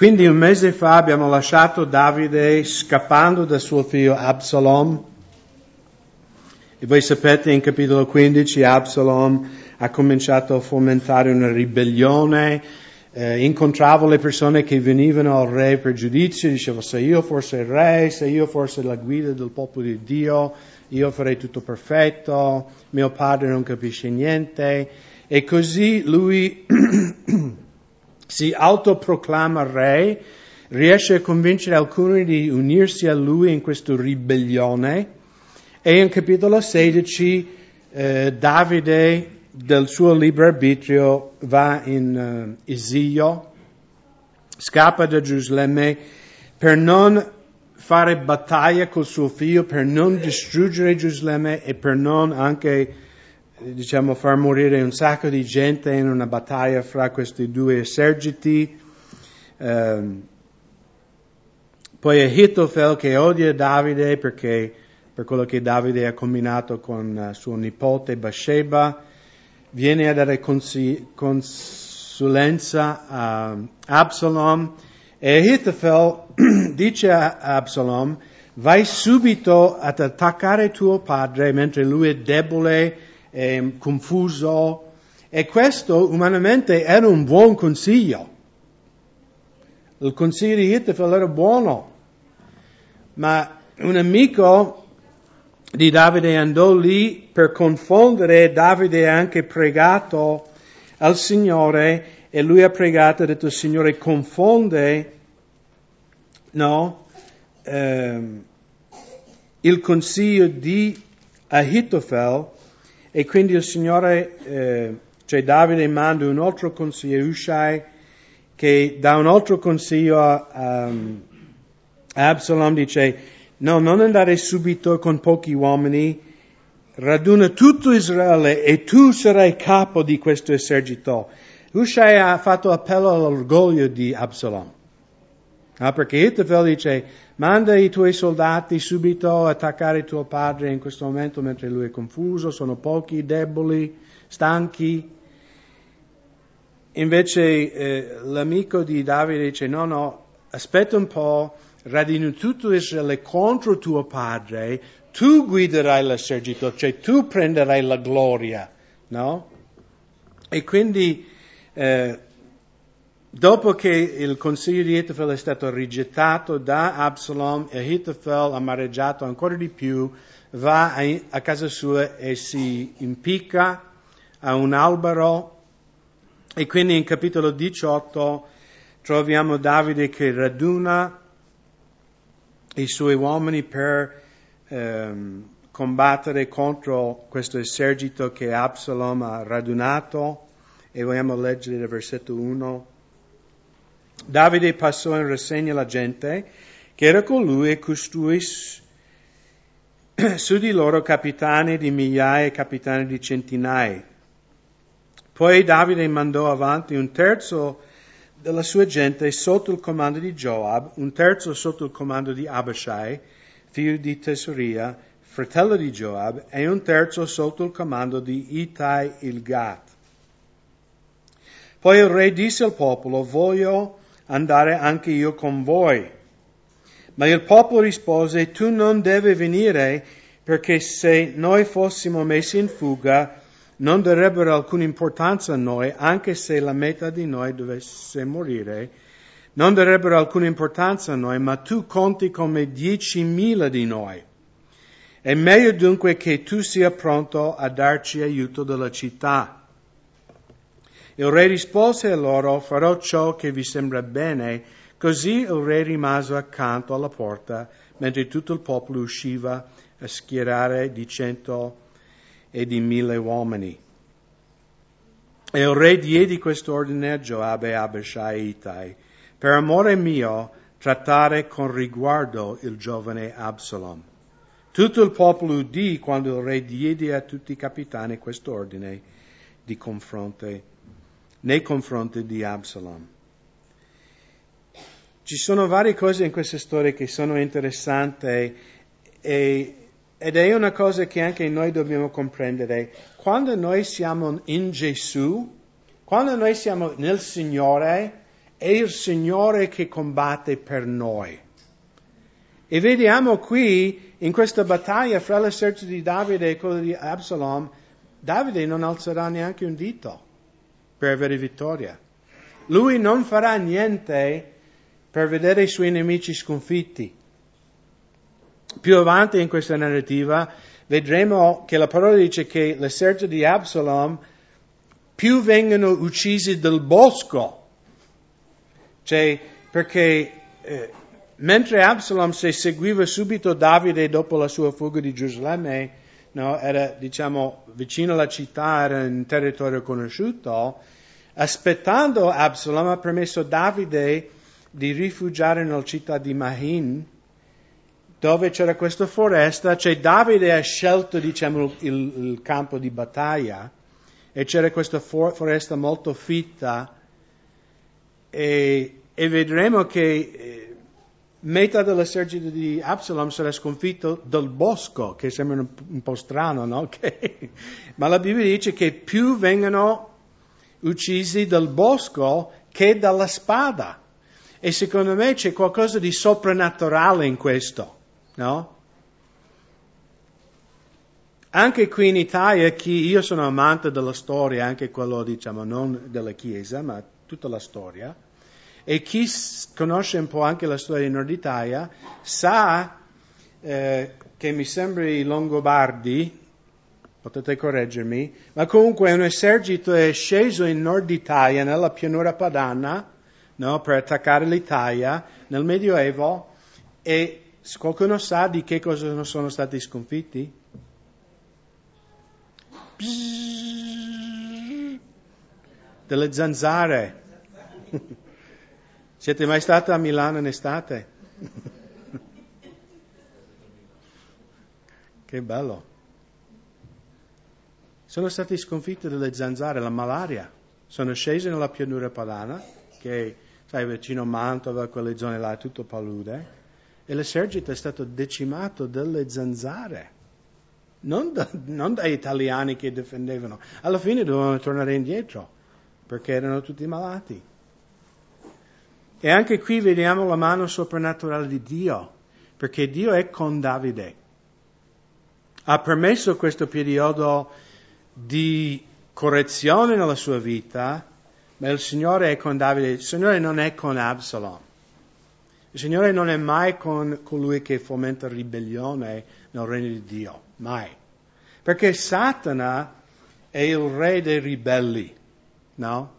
Quindi un mese fa abbiamo lasciato Davide scappando da suo figlio Absalom. E voi sapete in capitolo 15 Absalom ha cominciato a fomentare una ribellione, eh, incontravo le persone che venivano al re per giudizio, dicevo se io fossi il re, se io fossi la guida del popolo di Dio, io farei tutto perfetto, mio padre non capisce niente. E così lui si autoproclama re, riesce a convincere alcuni di unirsi a lui in questa ribellione. E in capitolo 16 eh, Davide del suo libero arbitrio va in uh, esilio, scappa da Gerusalemme per non fare battaglia col suo figlio, per non distruggere Gerusalemme e per non anche diciamo, far morire un sacco di gente in una battaglia fra questi due eserciti. Um, poi Ahitofel che odia Davide perché, per quello che Davide ha combinato con uh, suo nipote Bathsheba, viene a dare consulenza a Absalom e Ahitofel dice a Absalom vai subito ad attaccare tuo padre mentre lui è debole eh, confuso e questo umanamente era un buon consiglio. Il consiglio di Hitler era buono, ma un amico di Davide andò lì per confondere, Davide ha anche pregato al Signore e lui ha pregato, ha detto Signore confonde, no, ehm, il consiglio di Ahitofel e quindi il Signore, eh, cioè Davide manda un altro consiglio, Ushai, che dà un altro consiglio a, um, a Absalom, dice, no, non andare subito con pochi uomini, raduna tutto Israele e tu sarai capo di questo esercito. Ushai ha fatto appello all'orgoglio di Absalom. Ah, perché Hitler dice, manda i tuoi soldati subito a attaccare tuo padre in questo momento mentre lui è confuso, sono pochi, deboli, stanchi. Invece eh, l'amico di Davide dice, no, no, aspetta un po', radino tutto Israele contro tuo padre, tu guiderai l'esercito, cioè tu prenderai la gloria, no? E quindi eh, Dopo che il consiglio di Ahitofel è stato rigettato da Absalom, Ahitofel, amareggiato ancora di più, va a, casa sua e si impicca a un albero e quindi in capitolo 18 troviamo Davide che raduna i suoi uomini per ehm, combattere contro questo esercito che Absalom ha radunato e vogliamo leggere il versetto 1. Davide passò in rassegna la gente che era con lui e costui su di loro capitani di migliaia e capitani di centinaia. Poi Davide mandò avanti un terzo della sua gente sotto il comando di Joab, un terzo sotto il comando di Abishai, figlio di Tesoria, fratello di Joab, e un terzo sotto il comando di Itai il Gat. Poi il re disse al popolo, voglio andare anche io con voi. Ma il popolo rispose, tu non devi venire perché se noi fossimo messi in fuga non darebbero alcuna importanza a noi, anche se la metà di noi dovesse morire, non darebbero alcuna importanza a noi, ma tu conti come diecimila di noi. È meglio dunque che tu sia pronto a darci aiuto dalla città il re rispose a loro, farò ciò che vi sembra bene. Così il re rimase accanto alla porta, mentre tutto il popolo usciva a schierare di cento e di mille uomini. E il re diede quest'ordine a Joab e Abishai Itai, per amore mio, trattare con riguardo il giovane Absalom. Tutto il popolo udì quando il re diede a tutti i capitani quest'ordine di confronto nei confronti di Absalom. Ci sono varie cose in questa storia che sono interessanti e, ed è una cosa che anche noi dobbiamo comprendere. Quando noi siamo in Gesù, quando noi siamo nel Signore, è il Signore che combatte per noi. E vediamo qui, in questa battaglia fra l'esercito di Davide e quello di Absalom, Davide non alzerà neanche un dito per avere vittoria. Lui non farà niente per vedere i suoi nemici sconfitti. Più avanti in questa narrativa vedremo che la parola dice che l'esercito di Absalom più vengono uccisi del bosco. Cioè, perché eh, mentre Absalom si seguiva subito Davide dopo la sua fuga di Gerusalemme, no, era diciamo vicino alla città, era in territorio conosciuto, aspettando Absalom ha permesso Davide di rifugiare nella città di Mahin, dove c'era questa foresta, cioè Davide ha scelto diciamo, il, il campo di battaglia e c'era questa for- foresta molto fitta e, e vedremo che eh, metà dell'esercito di Absalom sarà sconfitto dal bosco, che sembra un, po' strano, no? Okay. Ma la Bibbia dice che più vengono uccisi dal bosco che dalla spada. E secondo me c'è qualcosa di soprannaturale in questo, no? Anche qui in Italia, chi, io sono amante della storia, anche quello diciamo non della Chiesa, ma tutta la storia, e chi conosce un po' anche la storia di Nord Italia sa eh, che mi sembra i Longobardi, potete correggermi, ma comunque un esercito è sceso in Nord Italia, nella pianura padana, no, per attaccare l'Italia nel Medioevo e qualcuno sa di che cosa sono stati sconfitti? Delle zanzare. Siete mai stati a Milano in estate? che bello. Sono stati sconfitti dalle zanzare, la malaria. Sono scesi nella pianura padana, che sai, vicino a Mantova, quelle zone là, è tutto palude, e l'esercito è stato decimato dalle zanzare. Non, da, non dai italiani che difendevano. Alla fine dovevano tornare indietro, perché erano tutti malati. E anche qui vediamo la mano soprannaturale di Dio, perché Dio è con Davide. Ha permesso questo periodo di correzione nella sua vita, ma il Signore è con Davide, il Signore non è con Absalom. Il Signore non è mai con colui che fomenta ribellione nel regno di Dio, mai. Perché Satana è il re dei ribelli, no?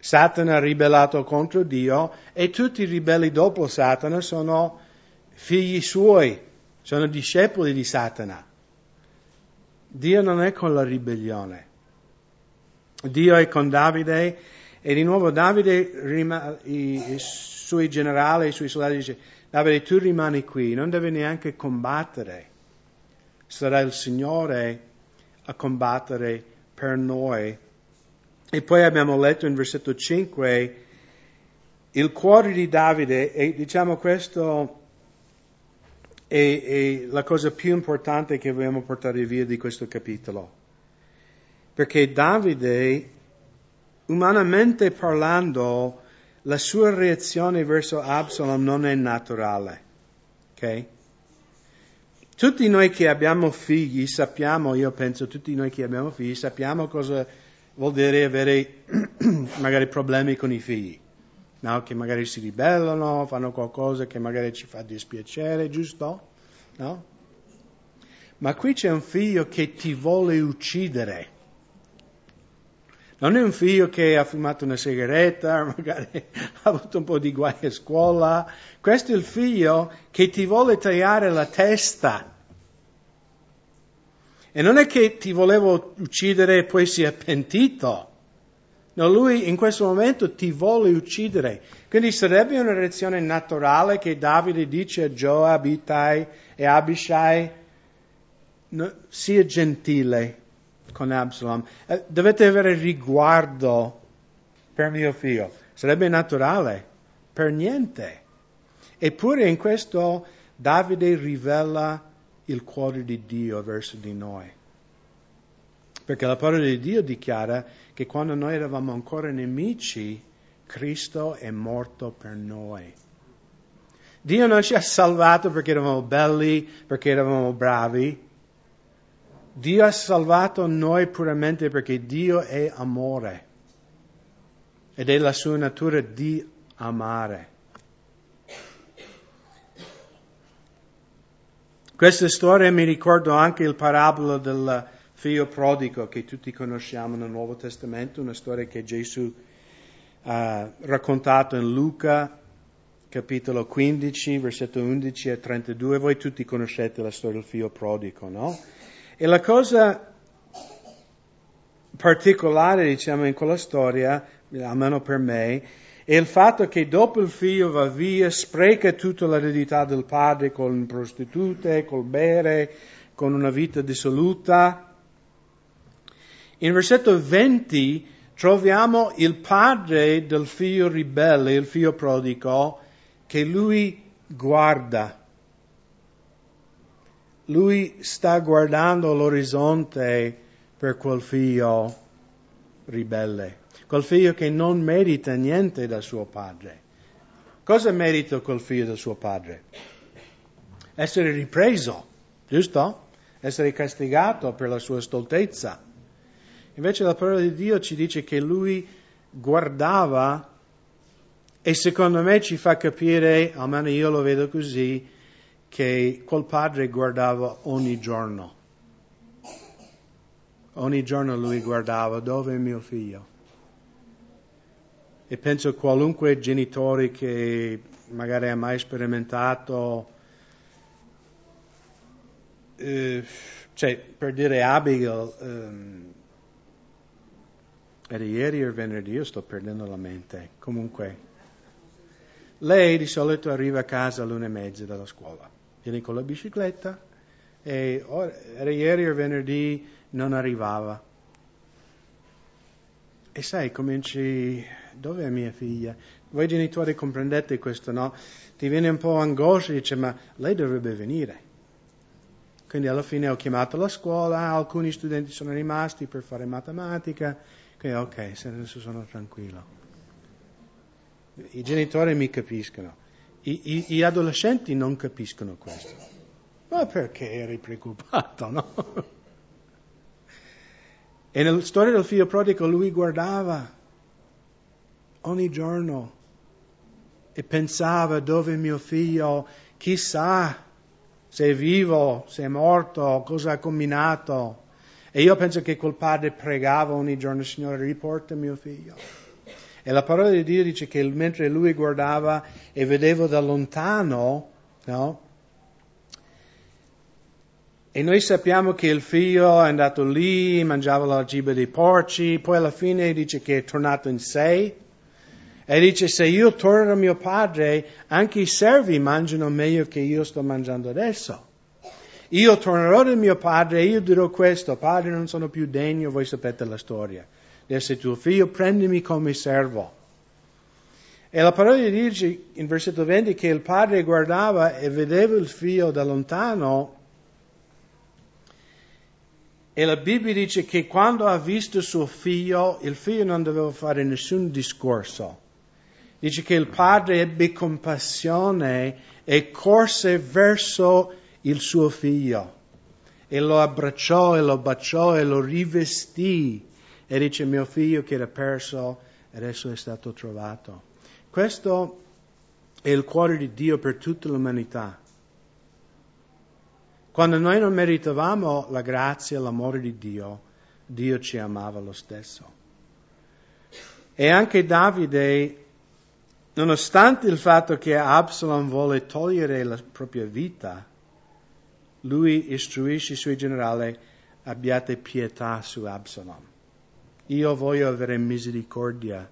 Satana ha ribellato contro Dio e tutti i ribelli dopo Satana sono figli suoi, sono discepoli di Satana. Dio non è con la ribellione. Dio è con Davide e di nuovo Davide, i, i suoi generali, i suoi soldati dice, Davide tu rimani qui, non devi neanche combattere. Sarà il Signore a combattere per noi e poi abbiamo letto in versetto 5 il cuore di Davide e diciamo questo è, è, la cosa più importante che vogliamo portare via di questo capitolo. Perché Davide, umanamente parlando, la sua reazione verso Absalom non è naturale. Ok? Tutti noi che abbiamo figli sappiamo, io penso, tutti noi che abbiamo figli sappiamo cosa vuol dire avere magari problemi con i figli, no? che magari si ribellano, fanno qualcosa che magari ci fa dispiacere, giusto? No? Ma qui c'è un figlio che ti vuole uccidere. Non è un figlio che ha fumato una sigaretta, magari ha avuto un po' di guai a scuola. Questo è il figlio che ti vuole tagliare la testa. E non è che ti volevo uccidere e poi si è pentito. No, lui in questo momento ti vuole uccidere. Quindi sarebbe una reazione naturale che Davide dice a Joab, Itai e Abishai, no, sia gentile con Absalom. Eh, dovete avere riguardo per mio figlio. Sarebbe naturale? Per niente. Eppure in questo Davide rivela il cuore di Dio verso di noi. Perché la parola di Dio dichiara che quando noi eravamo ancora nemici, Cristo è morto per noi. Dio non ci ha salvato perché eravamo belli, perché eravamo bravi. Dio ha salvato noi puramente perché Dio è amore ed è la sua natura di amare. Questa storia mi ricorda anche il parabola del figlio prodigo che tutti conosciamo nel Nuovo Testamento, una storia che Gesù ha raccontato in Luca capitolo 15, versetto 11 e 32. Voi tutti conoscete la storia del figlio prodigo, no? E la cosa particolare, diciamo, in quella storia, almeno per me, è il fatto che dopo il figlio va via, spreca tutta l'eredità del padre con prostitute, col bere, con una vita dissoluta. In versetto 20 troviamo il padre del figlio ribelle, il figlio prodigo, che lui guarda. Lui sta guardando l'orizzonte per quel figlio ribelle quel figlio che non merita niente da suo padre. Cosa merita quel figlio del suo padre? Essere ripreso, giusto? Essere castigato per la sua stoltezza. Invece la parola di Dio ci dice che lui guardava e secondo me ci fa capire, almeno io lo vedo così, che quel padre guardava ogni giorno. Ogni giorno lui guardava dove è mio figlio e penso qualunque genitore che magari ha mai sperimentato, eh, cioè per dire Abigail, ehm, era ieri o venerdì, io sto perdendo la mente, comunque. Lei di solito arriva a casa all'una e mezza dalla scuola, viene con la bicicletta e era ieri o venerdì non arrivava. E sai, cominci dove è mia figlia? Voi genitori comprendete questo, no? Ti viene un po' angoscia dice, ma lei dovrebbe venire. Quindi alla fine ho chiamato la scuola, alcuni studenti sono rimasti per fare matematica, quindi ok, adesso sono tranquillo. I genitori mi capiscono, I, i, gli adolescenti non capiscono questo. Ma perché eri preoccupato, no? E nella storia del figlio prodigo lui guardava ogni giorno e pensava dove mio figlio, chissà se è vivo, se è morto, cosa ha combinato. E io penso che quel padre pregava ogni giorno, Signore, riporta mio figlio. E la parola di Dio dice che mentre lui guardava e vedeva da lontano, no? E noi sappiamo che il figlio è andato lì, mangiava la cibo dei porci, poi alla fine dice che è tornato in sé e dice, se io torno a mio padre, anche i servi mangiano meglio che io sto mangiando adesso. Io tornerò da mio padre e io dirò questo, padre non sono più degno, voi sapete la storia, di essere tuo figlio, prendimi come servo. E la parola di dice in versetto 20 che il padre guardava e vedeva il figlio da lontano e la Bibbia dice che quando ha visto suo figlio, il figlio non doveva fare nessun discorso dice che il padre ebbe compassione e corse verso il suo figlio e lo abbracciò e lo baciò e lo rivestì e dice mio figlio che era perso adesso è stato trovato. Questo è il cuore di Dio per tutta l'umanità. Quando noi non meritavamo la grazia e l'amore di Dio, Dio ci amava lo stesso. E anche Davide Nonostante il fatto che Absalom vuole togliere la propria vita, lui istruisce i suoi generali, abbiate pietà su Absalom. Io voglio avere misericordia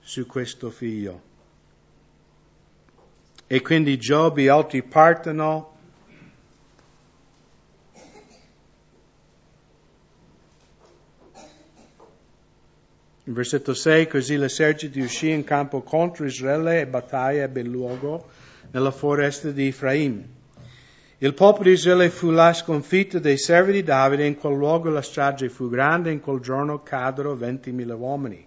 su questo figlio. E quindi Giobbe e altri partono In versetto 6, così l'esercito uscì in campo contro Israele e battaglia ebbe luogo nella foresta di Efraim. Il popolo di Israele fu la sconfitta dei servi di Davide, in quel luogo la strage fu grande, in quel giorno caddero 20.000 uomini.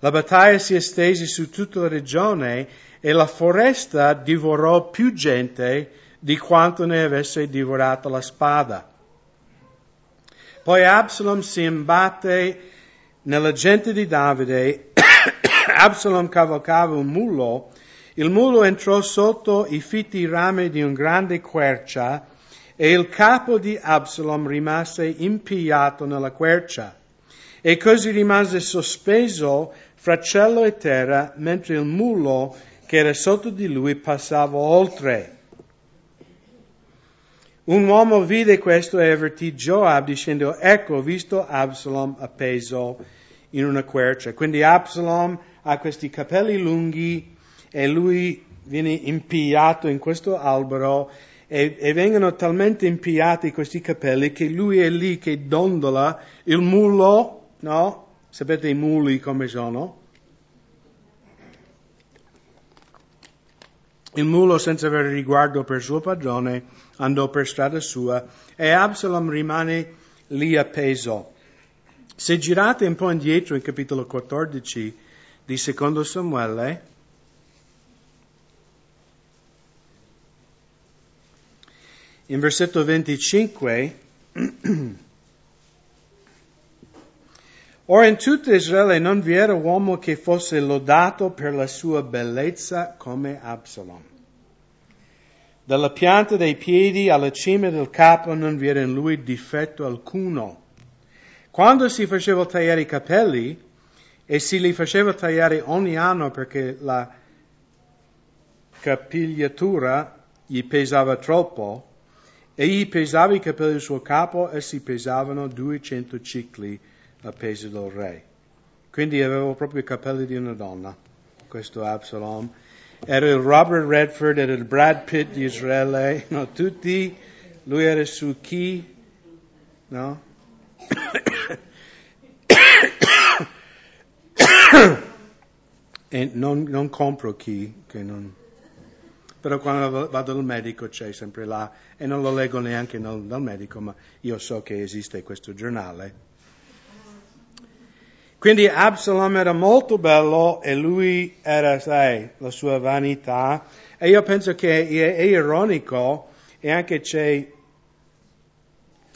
La battaglia si estese su tutta la regione e la foresta divorò più gente di quanto ne avesse divorato la spada. Poi Absalom si imbatte nella gente di Davide, Absalom cavalcava un mulo, il mulo entrò sotto i fitti rami di un grande quercia e il capo di Absalom rimase impigliato nella quercia e così rimase sospeso fra cielo e terra mentre il mulo che era sotto di lui passava oltre. Un uomo vide questo e avvertì Joab dicendo, ecco, ho visto Absalom appeso in una quercia. Quindi Absalom ha questi capelli lunghi e lui viene impigliato in questo albero e, e, vengono talmente impigliati questi capelli che lui è lì che dondola il mulo, no? Sapete i muli come sono? Il mulo, senza avere riguardo per suo padrone, andò per strada sua e Absalom rimane lì appeso. Se girate un po' indietro in capitolo 14 di secondo Samuele, in versetto 25, Ora in tutto Israele non vi era uomo che fosse lodato per la sua bellezza come Absalom. Dalla pianta dei piedi alla cima del capo non vi era in lui difetto alcuno. Quando si faceva tagliare i capelli e si li faceva tagliare ogni anno perché la capigliatura gli pesava troppo, egli pesava i capelli del suo capo e si pesavano 200 cicli a peso del re. Quindi aveva proprio i capelli di una donna, questo Absalom. Era il Robert Redford, era il Brad Pitt di Israele, no, tutti, lui era su chi, no? e non, non, compro chi, che non... Però quando vado dal medico c'è sempre là, e non lo leggo neanche dal, dal medico, ma io so che esiste questo giornale quindi Absalom era molto bello e lui era, sai, la sua vanità. E io penso che è, ironico e anche c'è,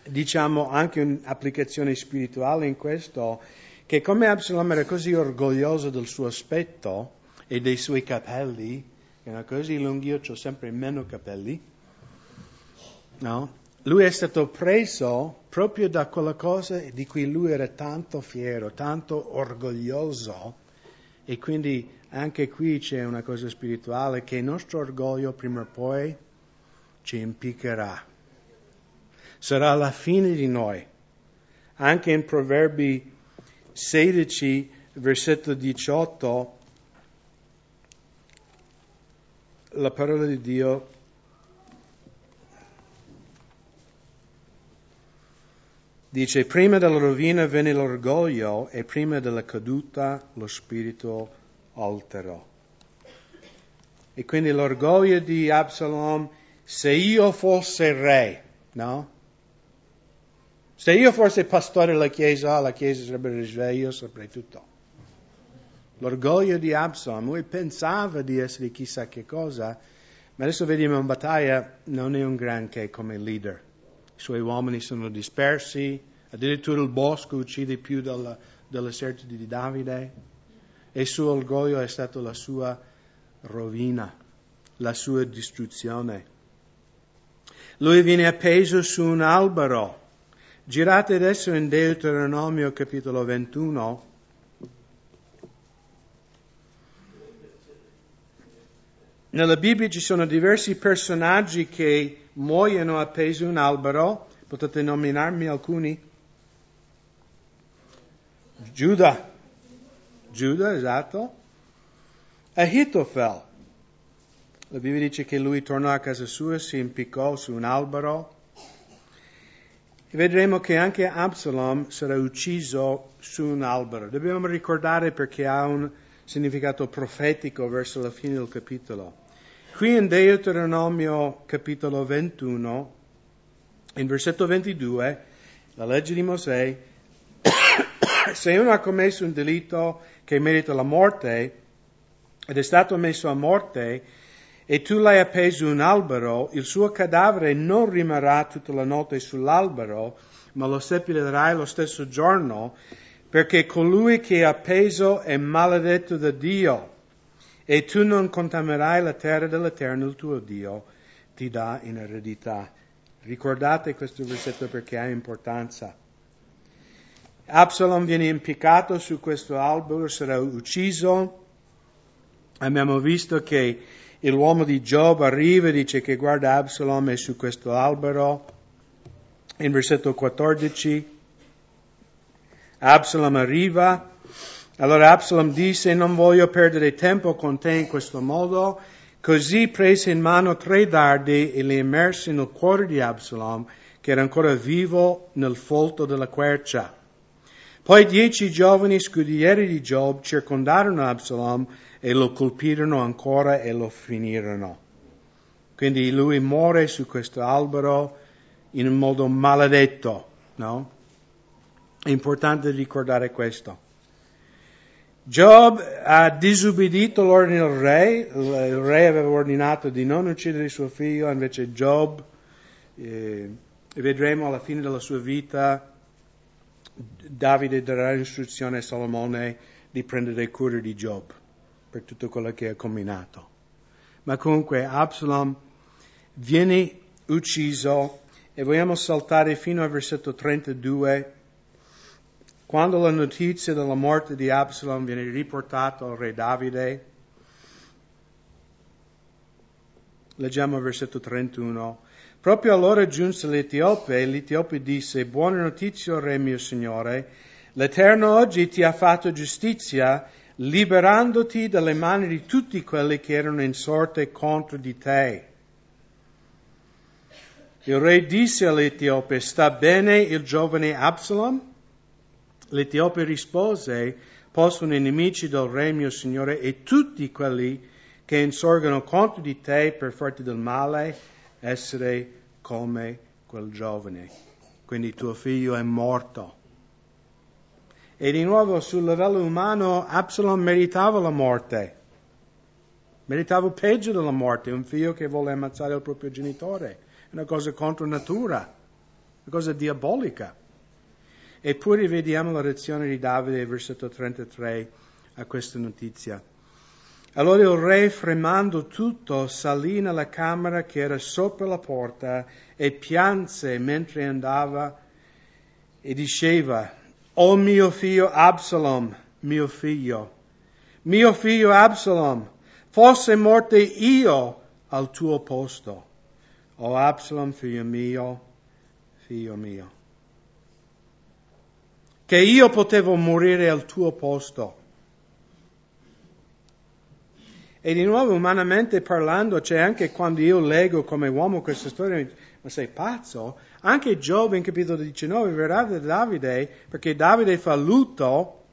diciamo, anche un'applicazione spirituale in questo, che come Absalom era così orgoglioso del suo aspetto e dei suoi capelli, era così lunghi, io ho sempre meno capelli, no? lui è stato preso proprio da quella cosa di cui lui era tanto fiero, tanto orgoglioso. E quindi anche qui c'è una cosa spirituale che il nostro orgoglio prima o poi ci impiccherà. Sarà la fine di noi. Anche in Proverbi 16, versetto 18, la parola di Dio Dice, prima della rovina venne l'orgoglio e prima della caduta lo spirito alterò. E quindi l'orgoglio di Absalom, se io fosse re, no? Se io fossi pastore della Chiesa, la Chiesa sarebbe risveglio soprattutto. L'orgoglio di Absalom, lui pensava di essere chissà che cosa, ma adesso vediamo in battaglia non è un granché come leader suoi uomini sono dispersi, addirittura il bosco uccide più della, dell'esercito di Davide e il suo orgoglio è stato la sua rovina, la sua distruzione. Lui viene appeso su un albero. Girate adesso in Deuteronomio capitolo 21. Nella Bibbia ci sono diversi personaggi che muoiono appesi a un albero, potete nominarmi alcuni? Giuda, Giuda, esatto. Ahitofel. La Bibbia dice che lui tornò a casa sua, si impiccò su un albero. E vedremo che anche Absalom sarà ucciso su un albero. Dobbiamo ricordare perché ha un significato profetico verso la fine del capitolo. Qui in Deuteronomio capitolo 21, in versetto 22, la legge di Mosè, se uno ha commesso un delitto che merita la morte ed è stato messo a morte e tu l'hai appeso un albero, il suo cadavere non rimarrà tutta la notte sull'albero, ma lo seppellerai lo stesso giorno, perché colui che ha appeso è maledetto da Dio e tu non contaminerai la terra dell'Eterno, il tuo Dio, ti dà in eredità. Ricordate questo versetto perché ha importanza. Absalom viene impiccato su questo albero, sarà ucciso. Abbiamo visto che l'uomo di Giоб arriva e dice che guarda Absalom è su questo albero. In versetto 14, Absalom arriva allora Absalom disse, non voglio perdere tempo con te in questo modo. Così prese in mano tre dardi e li immerse nel cuore di Absalom, che era ancora vivo nel folto della quercia. Poi dieci giovani scudieri di Giоб circondarono Absalom e lo colpirono ancora e lo finirono. Quindi lui muore su questo albero in un modo maledetto, no? È importante ricordare questo. Job ha disubbidito l'ordine del re, il re aveva ordinato di non uccidere suo figlio, invece Job, eh, vedremo alla fine della sua vita, Davide darà istruzione a Salomone di prendere cura di Job per tutto quello che ha combinato. Ma comunque Absalom viene ucciso e vogliamo saltare fino al versetto 32 quando la notizia della morte di Absalom viene riportata al re Davide, leggiamo il versetto 31. Proprio allora giunse l'Etiope e l'Etiope disse, buona notizia, re mio signore, l'Eterno oggi ti ha fatto giustizia, liberandoti dalle mani di tutti quelli che erano in sorte contro di te. Il re disse all'Etiope, sta bene il giovane Absalom? L'Etiope rispose, possono i nemici del re mio Signore e tutti quelli che insorgono contro di te per farti del male essere come quel giovane. Quindi tuo figlio è morto. E di nuovo sul livello umano Absalom meritava la morte. Meritava peggio della morte, un figlio che vuole ammazzare il proprio genitore. È una cosa contro natura, una cosa diabolica. Eppure vediamo la reazione di Davide, versetto 33, a questa notizia. Allora il re, fremando tutto, salì nella camera che era sopra la porta e pianse mentre andava e diceva, O mio figlio Absalom, mio figlio, mio figlio Absalom, fosse morte io al tuo posto. O Absalom, figlio mio, figlio mio che io potevo morire al tuo posto. E di nuovo, umanamente parlando, c'è anche quando io leggo come uomo questa storia, ma sei pazzo? Anche Giobbe in capitolo 19 verrà da Davide, perché Davide fa lutto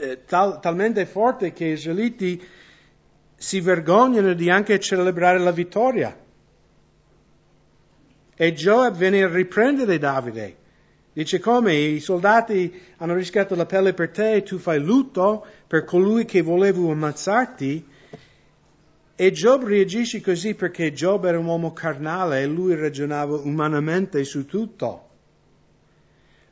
eh, tal, talmente forte che gli israeliti si vergognano di anche celebrare la vittoria. E Giobbe viene a riprendere Davide Dice come i soldati hanno rischiato la pelle per te e tu fai lutto per colui che volevo ammazzarti. E Job reagisce così perché Job era un uomo carnale e lui ragionava umanamente su tutto.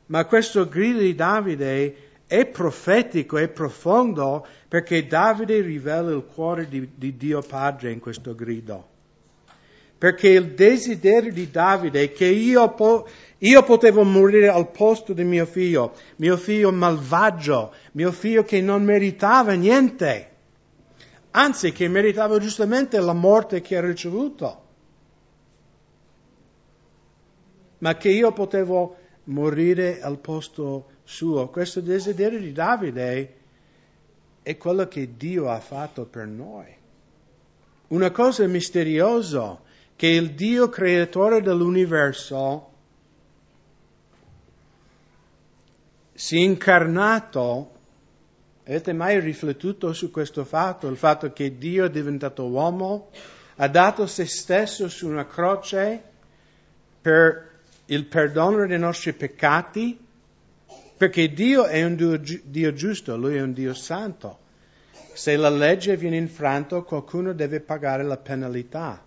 Ma questo grido di Davide è profetico, è profondo, perché Davide rivela il cuore di, di Dio Padre in questo grido perché il desiderio di Davide è che io possa io potevo morire al posto di mio figlio, mio figlio malvagio, mio figlio che non meritava niente, anzi che meritava giustamente la morte che ha ricevuto. Ma che io potevo morire al posto suo. Questo desiderio di Davide è quello che Dio ha fatto per noi. Una cosa misteriosa che il Dio creatore dell'universo si è incarnato Avete mai riflettuto su questo fatto? Il fatto che Dio è diventato uomo, ha dato se stesso su una croce per il perdono dei nostri peccati, perché Dio è un Dio, giusto, Lui è un Dio santo. Se la legge viene infranto, qualcuno deve pagare la penalità.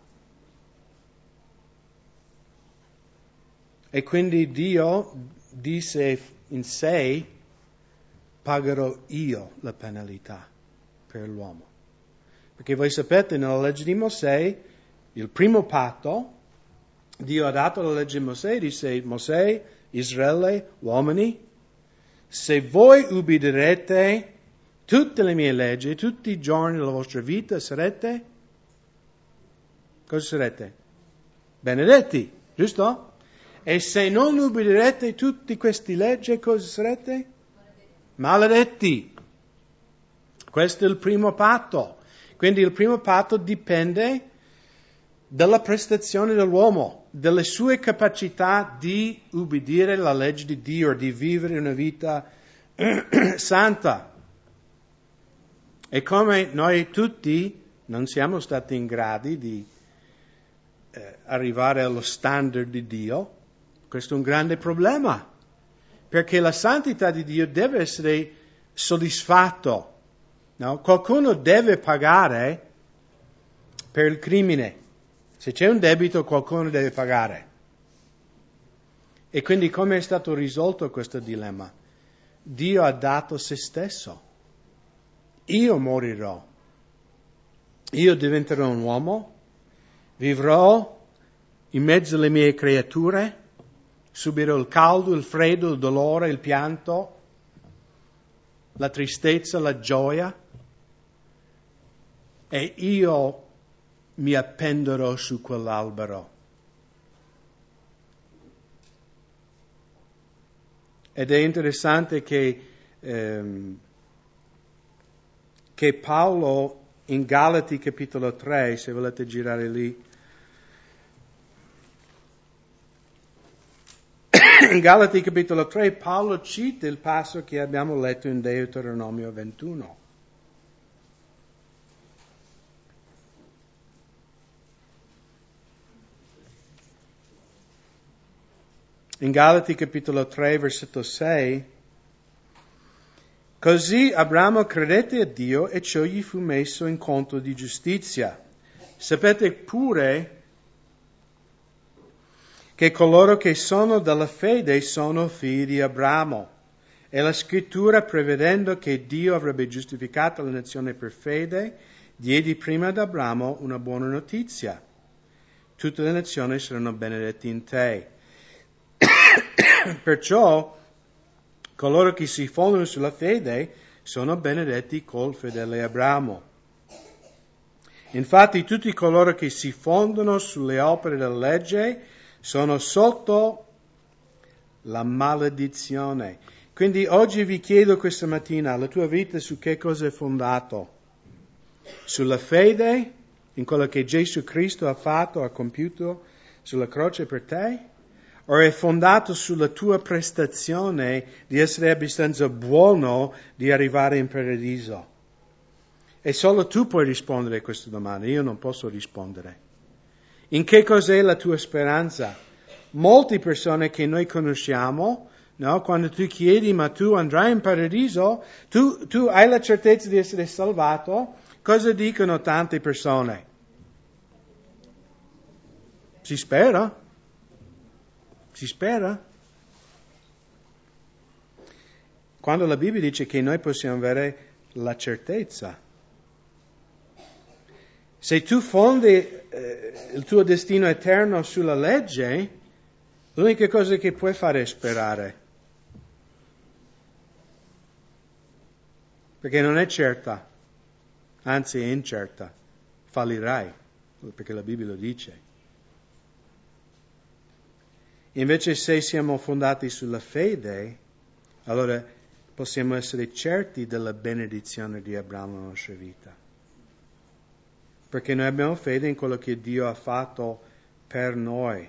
E quindi Dio disse in sé, pagherò io la penalità per l'uomo. Perché voi sapete, nella legge di Mosè, il primo patto, Dio ha dato la legge di Mosè, dice Mosè, Israele, uomini, se voi ubbidirete tutte le mie leggi, tutti i giorni della vostra vita, sarete, cosa sarete? Benedetti, giusto? E se non ubbidirete tutte queste leggi, cosa sarete? Maledetti. Questo è il primo patto. Quindi il primo patto dipende dalla prestazione dell'uomo, delle sue capacità di ubbidire la legge di Dio, di vivere una vita santa. E come noi tutti non siamo stati in grado di eh, arrivare allo standard di Dio, questo è un grande problema, perché la santità di Dio deve essere soddisfatto. No? Qualcuno deve pagare per il crimine. Se c'è un debito qualcuno deve pagare. E quindi come è stato risolto questo dilemma? Dio ha dato se stesso. Io morirò. Io diventerò un uomo, vivrò in mezzo alle mie creature, subirò il caldo, il freddo, il dolore, il pianto, la tristezza, la gioia e io mi appenderò su quell'albero. Ed è interessante che, ehm, che Paolo in Galati capitolo 3, se volete girare lì, in Galati capitolo 3 Paolo cita il passo che abbiamo letto in Deuteronomio 21. In Galati capitolo 3, versetto 6, Così Abramo credette a Dio e ciò gli fu messo in conto di giustizia. Sapete pure che coloro che sono dalla fede sono figli di Abramo. E la scrittura, prevedendo che Dio avrebbe giustificato la nazione per fede, diedi prima ad Abramo una buona notizia. Tutte le nazioni saranno benedette in te. Perciò coloro che si fondano sulla fede sono benedetti col fedele Abramo. Infatti tutti coloro che si fondano sulle opere della legge sono sotto la maledizione. Quindi oggi vi chiedo questa mattina, la tua vita su che cosa è fondato? Sulla fede in quello che Gesù Cristo ha fatto, ha compiuto sulla croce per te? o è fondato sulla tua prestazione di essere abbastanza buono di arrivare in paradiso? E solo tu puoi rispondere a questa domanda, io non posso rispondere. In che cos'è la tua speranza? Molte persone che noi conosciamo, no, quando tu chiedi ma tu andrai in paradiso, tu, tu hai la certezza di essere salvato, cosa dicono tante persone? Si spera. Si spera? Quando la Bibbia dice che noi possiamo avere la certezza. Se tu fondi eh, il tuo destino eterno sulla legge, l'unica cosa che puoi fare è sperare. Perché non è certa, anzi è incerta. Fallirai, perché la Bibbia lo dice. Invece se siamo fondati sulla fede, allora possiamo essere certi della benedizione di Abramo nella nostra vita. Perché noi abbiamo fede in quello che Dio ha fatto per noi.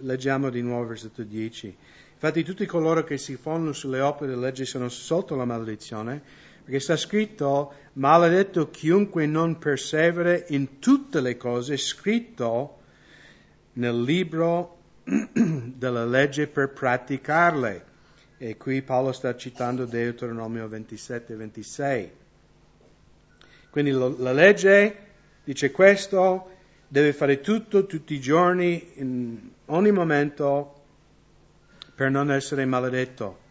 Leggiamo di nuovo il versetto 10. Infatti tutti coloro che si fondano sulle opere della legge sono sotto la maledizione, perché sta scritto, maledetto chiunque non persevere in tutte le cose scritto nel libro della legge per praticarle. E qui Paolo sta citando Deuteronomio 27 e 26. Quindi la legge dice questo, deve fare tutto, tutti i giorni, in ogni momento, per non essere maledetto.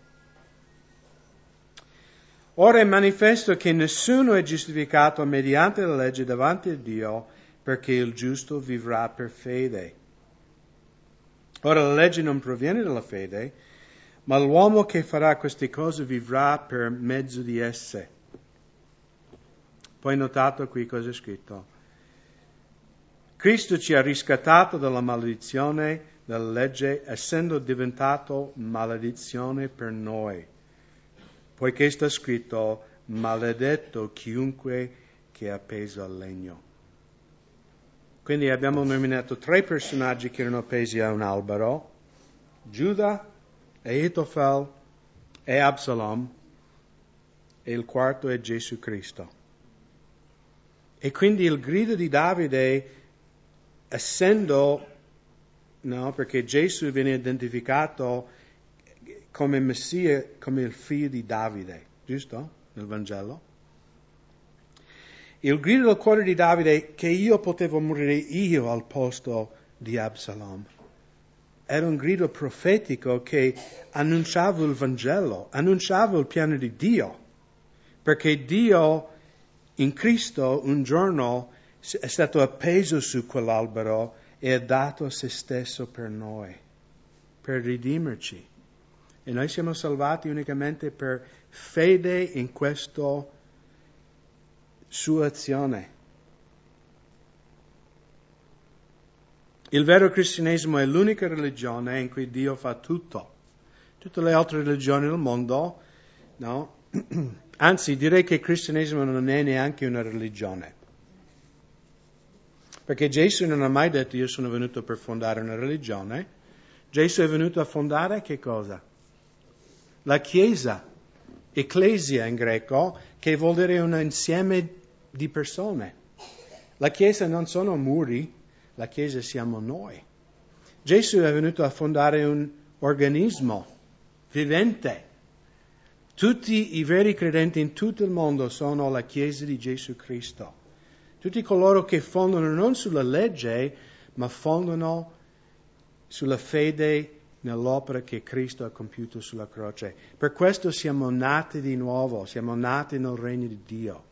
Ora è manifesto che nessuno è giustificato mediante la legge davanti a Dio perché il giusto vivrà per fede. Ora la legge non proviene dalla fede, ma l'uomo che farà queste cose vivrà per mezzo di esse. Poi notato qui cosa è scritto. Cristo ci ha riscattato dalla maledizione della legge essendo diventato maledizione per noi, poiché sta scritto maledetto chiunque che è appeso al legno. Quindi abbiamo nominato tre personaggi che erano appesi a un albero, Giuda, Ahitofel e Absalom, e il quarto è Gesù Cristo. E quindi il grido di Davide, essendo No, perché Gesù viene identificato come Messia, come il figlio di Davide, giusto? Nel Vangelo. Il grido del cuore di Davide che io potevo morire io al posto di Absalom era un grido profetico che annunciava il Vangelo, annunciava il piano di Dio, perché Dio in Cristo un giorno è stato appeso su quell'albero e ha dato se stesso per noi, per ridimerci. E noi siamo salvati unicamente per fede in questa sua azione. Il vero cristianesimo è l'unica religione in cui Dio fa tutto. Tutte le altre religioni del mondo, no? Anzi, direi che il cristianesimo non è neanche una religione. Perché Gesù non ha mai detto io sono venuto per fondare una religione. Gesù è venuto a fondare che cosa? La Chiesa, ecclesia in greco, che vuol dire un insieme di persone. La Chiesa non sono muri, la Chiesa siamo noi. Gesù è venuto a fondare un organismo vivente. Tutti i veri credenti in tutto il mondo sono la Chiesa di Gesù Cristo. Tutti coloro che fondano non sulla legge, ma fondano sulla fede nell'opera che Cristo ha compiuto sulla croce. Per questo siamo nati di nuovo, siamo nati nel regno di Dio.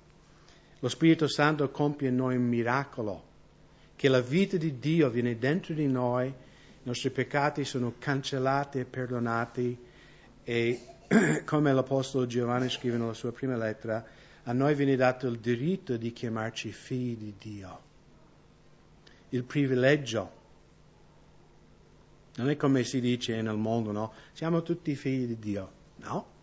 Lo Spirito Santo compie in noi un miracolo, che la vita di Dio viene dentro di noi, i nostri peccati sono cancellati e perdonati e come l'Apostolo Giovanni scrive nella sua prima lettera, a noi viene dato il diritto di chiamarci figli di Dio, il privilegio. Non è come si dice nel mondo, no? Siamo tutti figli di Dio. No.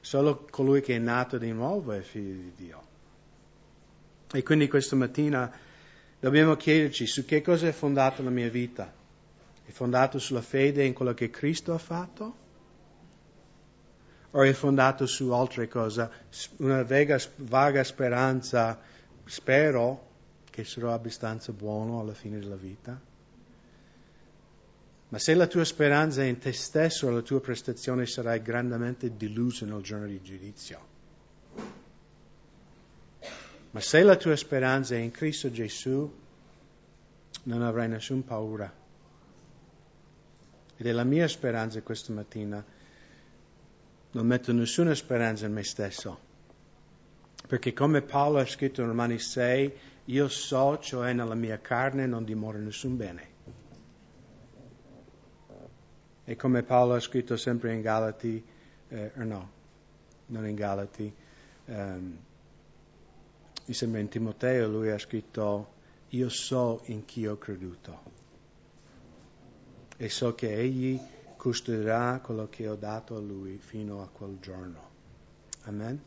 Solo colui che è nato di nuovo è figlio di Dio. E quindi questa mattina dobbiamo chiederci su che cosa è fondata la mia vita. È fondato sulla fede in quello che Cristo ha fatto? O è fondato su altre cose, una vaga, vaga speranza, spero che sarò abbastanza buono alla fine della vita. Ma se la tua speranza è in te stesso, la tua prestazione sarai grandemente deluso nel giorno di giudizio. Ma se la tua speranza è in Cristo Gesù, non avrai nessuna paura. Ed è la mia speranza questa mattina non metto nessuna speranza in me stesso. Perché come Paolo ha scritto in Romani 6, io so, cioè nella mia carne non dimora nessun bene. E come Paolo ha scritto sempre in Galati, eh, no, non in Galati, um, mi sembra in Timoteo, lui ha scritto, io so in chi ho creduto. E so che egli custodirà quello che ho dato a lui fino a quel giorno. Amen.